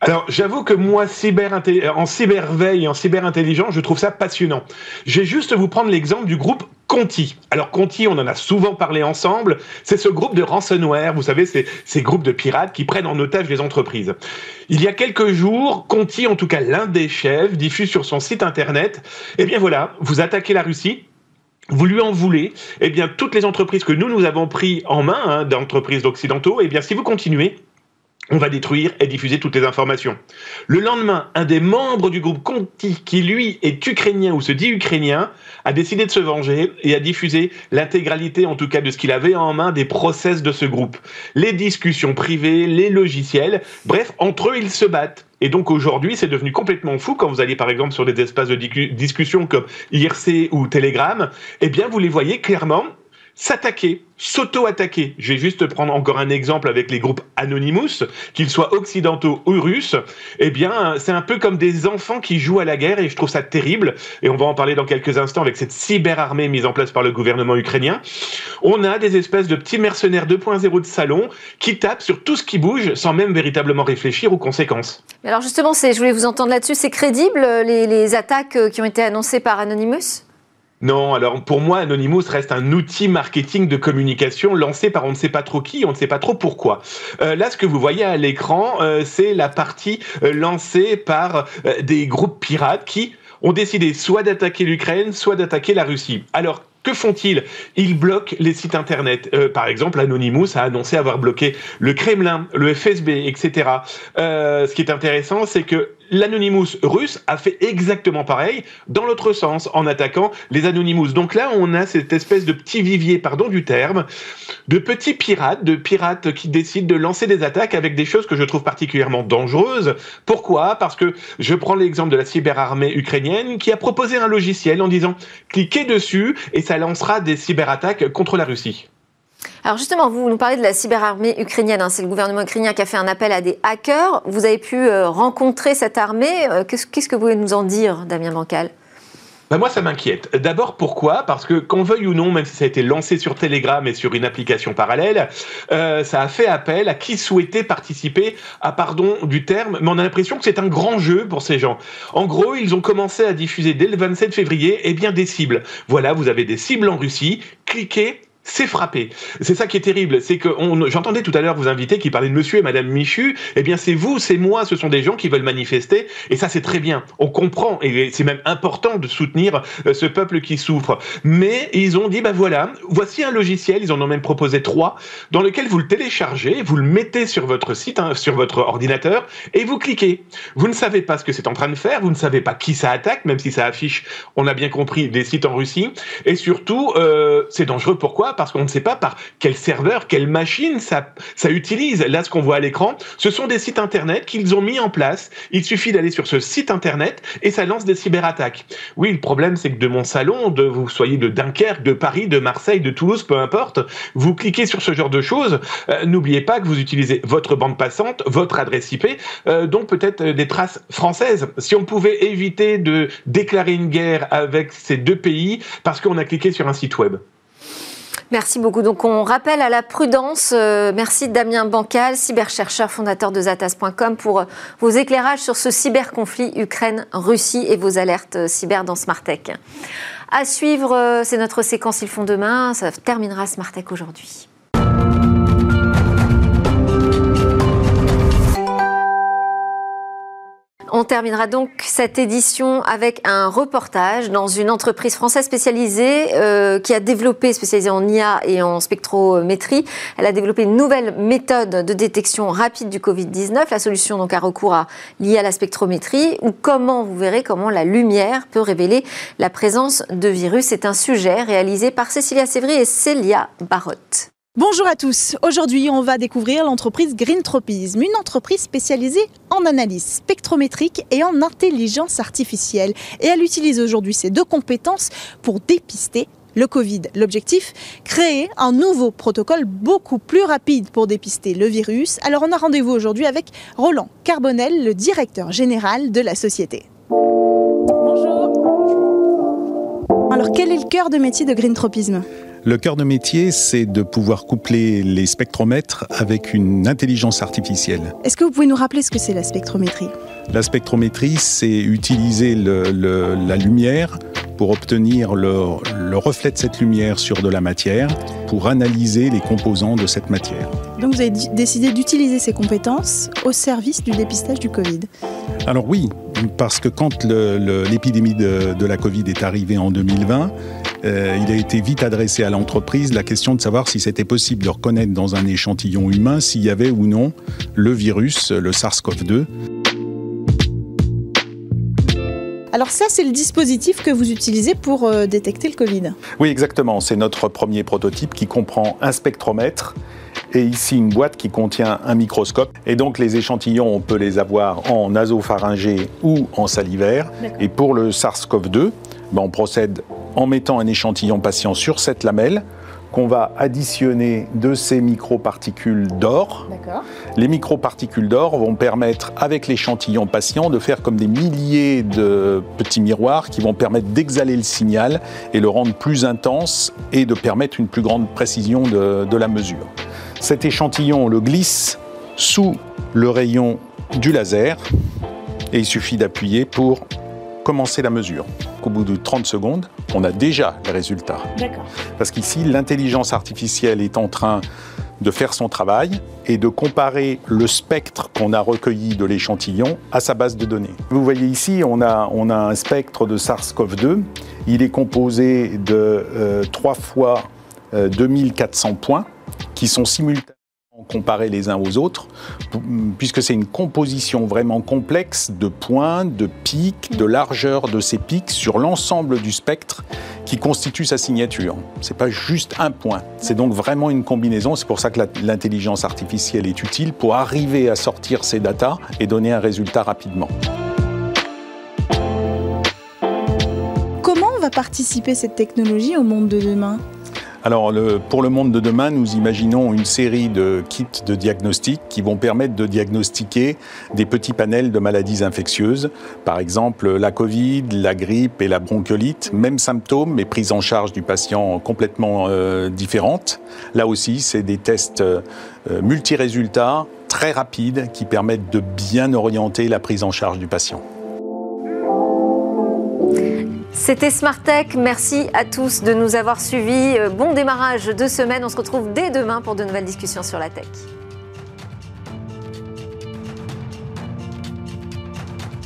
Alors, j'avoue que moi, cyber en cyberveille et en cyberintelligence, je trouve ça passionnant. Je vais juste vous prendre l'exemple du groupe Conti. Alors, Conti, on en a souvent parlé ensemble. C'est ce groupe de ransomware, vous savez, c'est ces groupes de pirates qui prennent en otage les entreprises. Il y a quelques jours, Conti, en tout cas l'un des chefs, diffuse sur son site internet, eh bien voilà, vous attaquez la Russie, vous lui en voulez, eh bien toutes les entreprises que nous nous avons pris en main, hein, d'entreprises occidentaux, eh bien si vous continuez, on va détruire et diffuser toutes les informations. Le lendemain, un des membres du groupe Conti, qui lui est ukrainien ou se dit ukrainien, a décidé de se venger et a diffusé l'intégralité, en tout cas de ce qu'il avait en main, des process de ce groupe. Les discussions privées, les logiciels, bref, entre eux, ils se battent. Et donc aujourd'hui, c'est devenu complètement fou quand vous allez par exemple sur des espaces de discussion comme IRC ou Telegram, eh bien vous les voyez clairement s'attaquer s'auto-attaquer. Je vais juste prendre encore un exemple avec les groupes Anonymous, qu'ils soient occidentaux ou russes. Eh bien, c'est un peu comme des enfants qui jouent à la guerre et je trouve ça terrible. Et on va en parler dans quelques instants avec cette cyberarmée mise en place par le gouvernement ukrainien. On a des espèces de petits mercenaires 2.0 de salon qui tapent sur tout ce qui bouge sans même véritablement réfléchir aux conséquences. Alors justement, je voulais vous entendre là-dessus. C'est crédible les, les attaques euh, qui ont été annoncées par Anonymous? Non, alors pour moi, Anonymous reste un outil marketing de communication lancé par on ne sait pas trop qui, on ne sait pas trop pourquoi. Euh, là, ce que vous voyez à l'écran, euh, c'est la partie euh, lancée par des groupes pirates qui ont décidé soit d'attaquer l'Ukraine, soit d'attaquer la Russie. Alors, que font-ils? Ils bloquent les sites internet. par exemple, Anonymous a annoncé avoir bloqué le Kremlin, le FSB, etc. ce qui est intéressant, c'est que l'Anonymous russe a fait exactement pareil dans l'autre sens en attaquant les Anonymous. Donc là, on a cette espèce de petit vivier, pardon du terme, de petits pirates, de pirates qui décident de lancer des attaques avec des choses que je trouve particulièrement dangereuses. Pourquoi? Parce que je prends l'exemple de la cyberarmée ukrainienne qui a proposé un logiciel en disant cliquez dessus et ça lancera des cyberattaques contre la Russie. Alors justement, vous nous parlez de la cyberarmée ukrainienne. Hein. C'est le gouvernement ukrainien qui a fait un appel à des hackers. Vous avez pu euh, rencontrer cette armée. Euh, qu'est-ce que vous pouvez nous en dire, Damien Bancal? Bah moi, ça m'inquiète. D'abord, pourquoi? Parce que, qu'on veuille ou non, même si ça a été lancé sur Telegram et sur une application parallèle, euh, ça a fait appel à qui souhaitait participer à, pardon du terme, mais on a l'impression que c'est un grand jeu pour ces gens. En gros, ils ont commencé à diffuser dès le 27 février eh bien, des cibles. Voilà, vous avez des cibles en Russie, cliquez, c'est frappé. C'est ça qui est terrible. C'est que j'entendais tout à l'heure vous inviter qui parlait de monsieur et madame Michu. Eh bien, c'est vous, c'est moi, ce sont des gens qui veulent manifester. Et ça, c'est très bien. On comprend. Et c'est même important de soutenir euh, ce peuple qui souffre. Mais ils ont dit, bah voilà, voici un logiciel. Ils en ont même proposé trois, dans lequel vous le téléchargez, vous le mettez sur votre site, hein, sur votre ordinateur, et vous cliquez. Vous ne savez pas ce que c'est en train de faire. Vous ne savez pas qui ça attaque, même si ça affiche, on a bien compris, des sites en Russie. Et surtout, euh, c'est dangereux. Pourquoi? Parce qu'on ne sait pas par quel serveur, quelle machine ça, utilise. Là, ce qu'on voit à l'écran, ce sont des sites internet qu'ils ont mis en place. Il suffit d'aller sur ce site internet et ça lance des cyberattaques. Oui, le problème, c'est que de mon salon, de vous soyez de Dunkerque, de Paris, de Marseille, de Toulouse, peu importe, vous cliquez sur ce genre de choses. Euh, n'oubliez pas que vous utilisez votre bande passante, votre adresse IP, euh, donc peut-être des traces françaises. Si on pouvait éviter de déclarer une guerre avec ces deux pays parce qu'on a cliqué sur un site web. Merci beaucoup. Donc on rappelle à la prudence. Euh, merci Damien Bancal, cyberchercheur fondateur de Zatas.com pour euh, vos éclairages sur ce cyberconflit Ukraine-Russie et vos alertes euh, cyber dans Smartech. À suivre, c'est notre séquence Ils font demain. Ça terminera Smartech aujourd'hui. On terminera donc cette édition avec un reportage dans une entreprise française spécialisée euh, qui a développé, spécialisée en IA et en spectrométrie, elle a développé une nouvelle méthode de détection rapide du Covid-19. La solution donc a recours à l'IA, la spectrométrie, ou comment, vous verrez comment la lumière peut révéler la présence de virus. C'est un sujet réalisé par Cécilia Sévry et Célia Barotte. Bonjour à tous. Aujourd'hui, on va découvrir l'entreprise Green Tropism, une entreprise spécialisée en analyse spectrométrique et en intelligence artificielle. Et elle utilise aujourd'hui ces deux compétences pour dépister le Covid. L'objectif Créer un nouveau protocole beaucoup plus rapide pour dépister le virus. Alors on a rendez-vous aujourd'hui avec Roland Carbonel, le directeur général de la société. Bonjour. Alors quel est le cœur de métier de Green Tropism le cœur de métier, c'est de pouvoir coupler les spectromètres avec une intelligence artificielle. Est-ce que vous pouvez nous rappeler ce que c'est la spectrométrie? La spectrométrie, c'est utiliser la lumière pour obtenir le, reflet de cette lumière sur de la matière, pour analyser les composants de cette matière. Donc vous avez décidé d'utiliser ces compétences au service du dépistage du Covid Alors oui, parce que quand l'épidémie de, de la Covid est arrivée en 2020, euh, il a été vite adressé à l'entreprise la question de savoir si c'était possible de reconnaître dans un échantillon humain s'il y avait ou non le virus, le SARS-CoV-2. Alors ça, c'est le dispositif que vous utilisez pour euh, détecter le Covid Oui, exactement. C'est notre premier prototype qui comprend un spectromètre et ici une boîte qui contient un microscope. Et donc les échantillons, on peut les avoir en nasopharyngé ou en salivaire. Et pour le SARS-CoV-2, ben, on procède en mettant un échantillon patient sur cette lamelle qu'on va additionner de ces microparticules d'or. Les microparticules d'or vont permettre, avec l'échantillon patient, de faire comme des milliers de petits miroirs qui vont permettre d'exhaler le signal et le rendre plus intense et de permettre une plus grande précision de, de la mesure. Cet échantillon, on le glisse sous le rayon du laser et il suffit d'appuyer pour commencer la mesure. Au bout de 30 secondes, on a déjà les résultats. Parce qu'ici, l'intelligence artificielle est en train de faire son travail et de comparer le spectre qu'on a recueilli de l'échantillon à sa base de données. Vous voyez ici, on a, on a un spectre de SARS-CoV-2. Il est composé de 3 euh, fois 2400 euh, points qui sont simultanés comparer les uns aux autres, puisque c'est une composition vraiment complexe de points, de pics, de largeur de ces pics sur l'ensemble du spectre qui constitue sa signature. C'est pas juste un point, c'est donc vraiment une combinaison. C'est pour ça que l'intelligence artificielle est utile pour arriver à sortir ces datas et donner un résultat rapidement. Comment va participer cette technologie au monde de demain? Alors, pour le monde de demain, nous imaginons une série de kits de diagnostic qui vont permettre de diagnostiquer des petits panels de maladies infectieuses, par exemple la Covid, la grippe et la bronchiolite, même symptômes, mais prise en charge du patient complètement euh, différente. Là aussi, c'est des tests euh, multi-résultats très rapides qui permettent de bien orienter la prise en charge du patient. C'était Smart Tech. Merci à tous de nous avoir suivis. Euh, bon démarrage de semaine. On se retrouve dès demain pour de nouvelles discussions sur la tech.